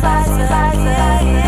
fácil, fácil, fácil.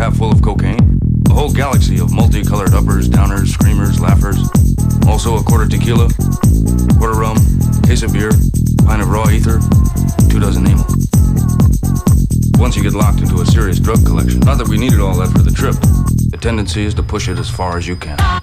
half full of cocaine, a whole galaxy of multicolored uppers, downers, screamers, laughers, also a quarter tequila, quarter rum, case of beer, pint of raw ether, two dozen amyl. Once you get locked into a serious drug collection, not that we needed all that for the trip, the tendency is to push it as far as you can.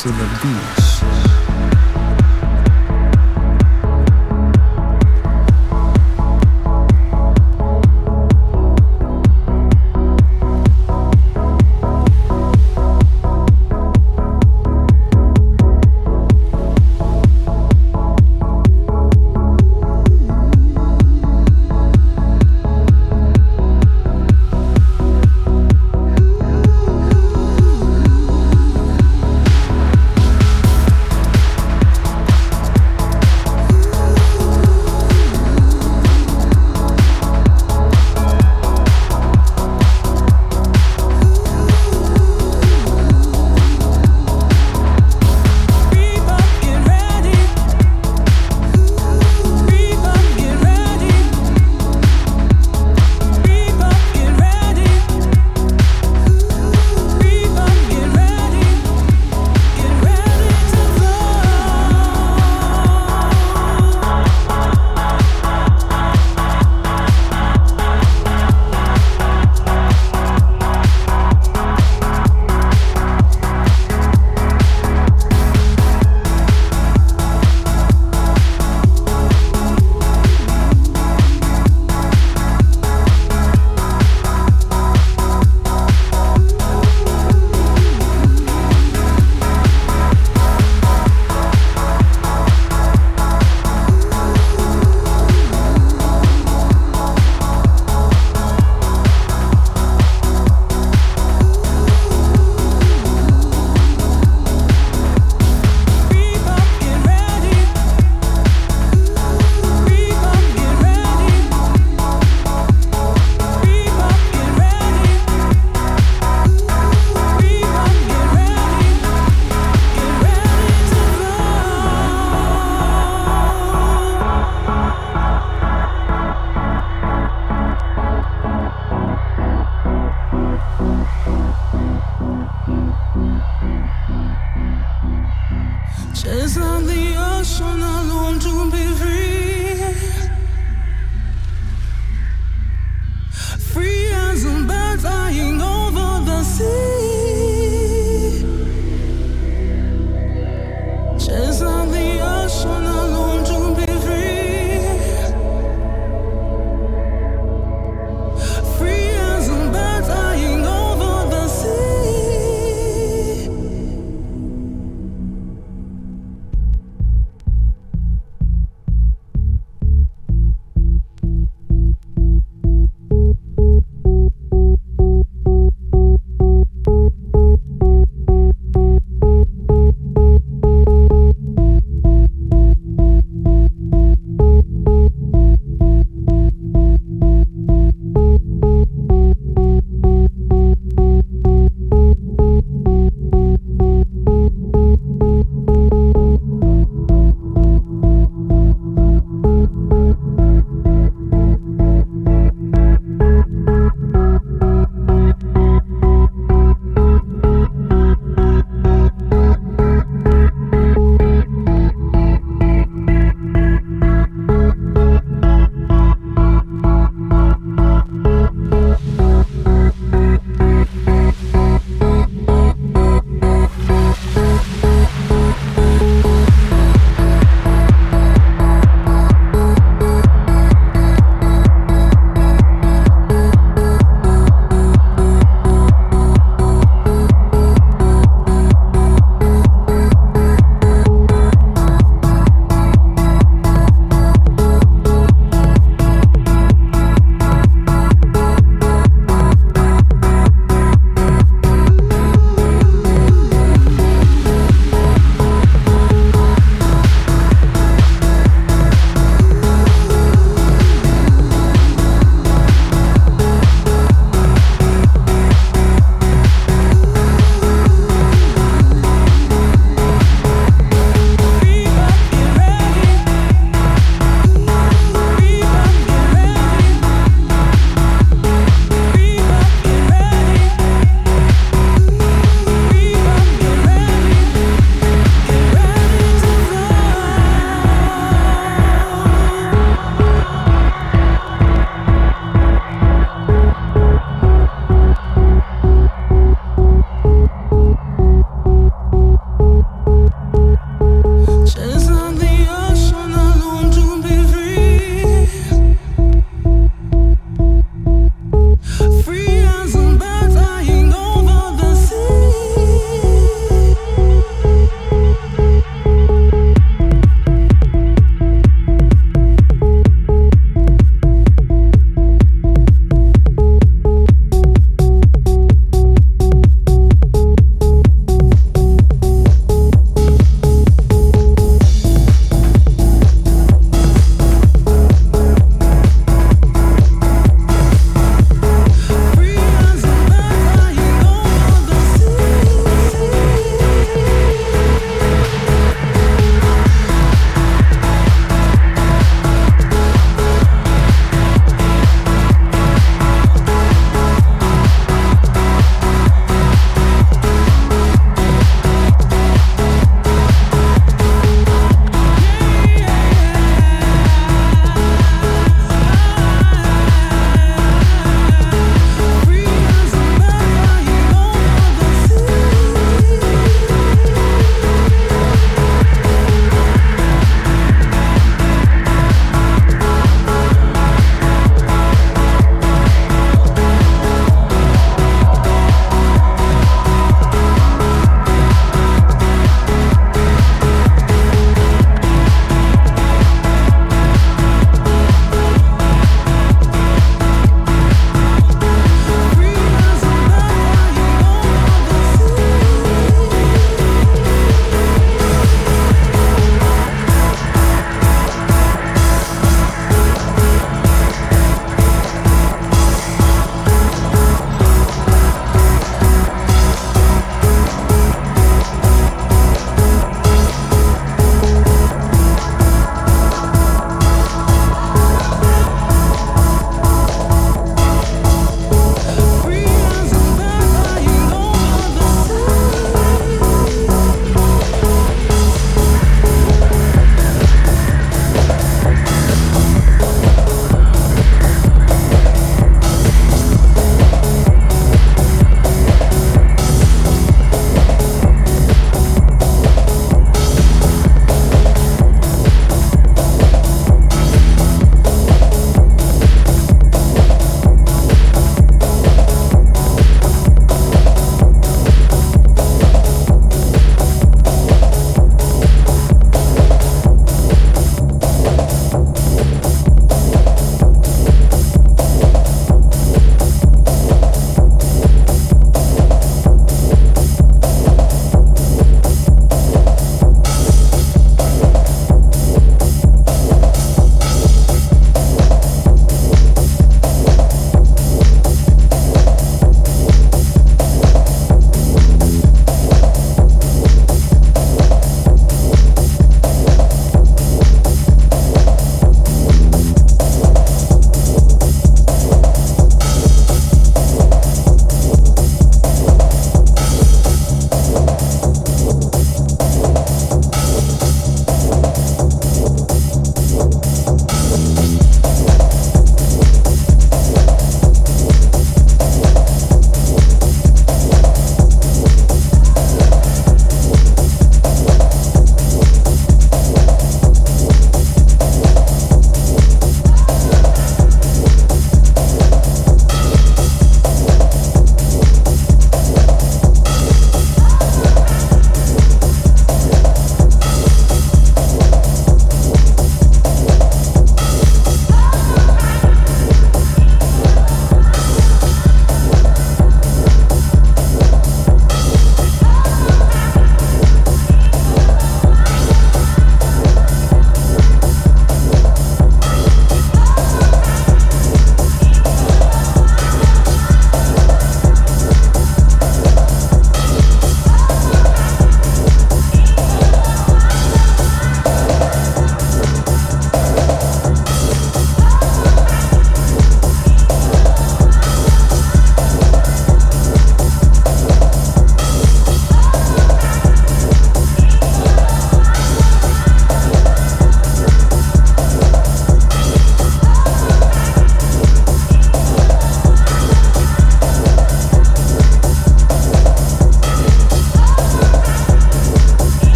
To the beach.